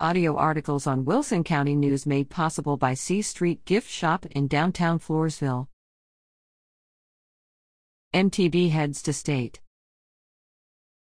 Audio articles on Wilson County News made possible by C Street Gift Shop in downtown Floresville. MTB heads to state.